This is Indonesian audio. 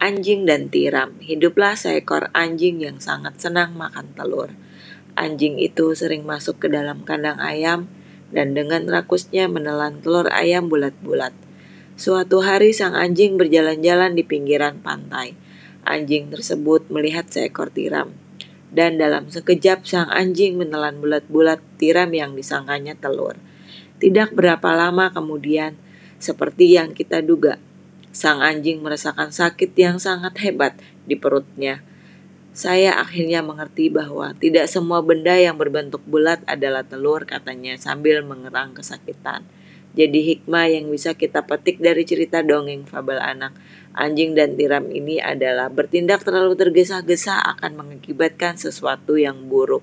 Anjing dan tiram. Hiduplah seekor anjing yang sangat senang makan telur. Anjing itu sering masuk ke dalam kandang ayam dan dengan rakusnya menelan telur ayam bulat-bulat. Suatu hari sang anjing berjalan-jalan di pinggiran pantai. Anjing tersebut melihat seekor tiram. Dan dalam sekejap sang anjing menelan bulat-bulat tiram yang disangkanya telur. Tidak berapa lama kemudian, seperti yang kita duga, Sang anjing merasakan sakit yang sangat hebat di perutnya. Saya akhirnya mengerti bahwa tidak semua benda yang berbentuk bulat adalah telur, katanya sambil mengerang kesakitan. Jadi hikmah yang bisa kita petik dari cerita dongeng fabel anak anjing dan tiram ini adalah bertindak terlalu tergesa-gesa akan mengakibatkan sesuatu yang buruk.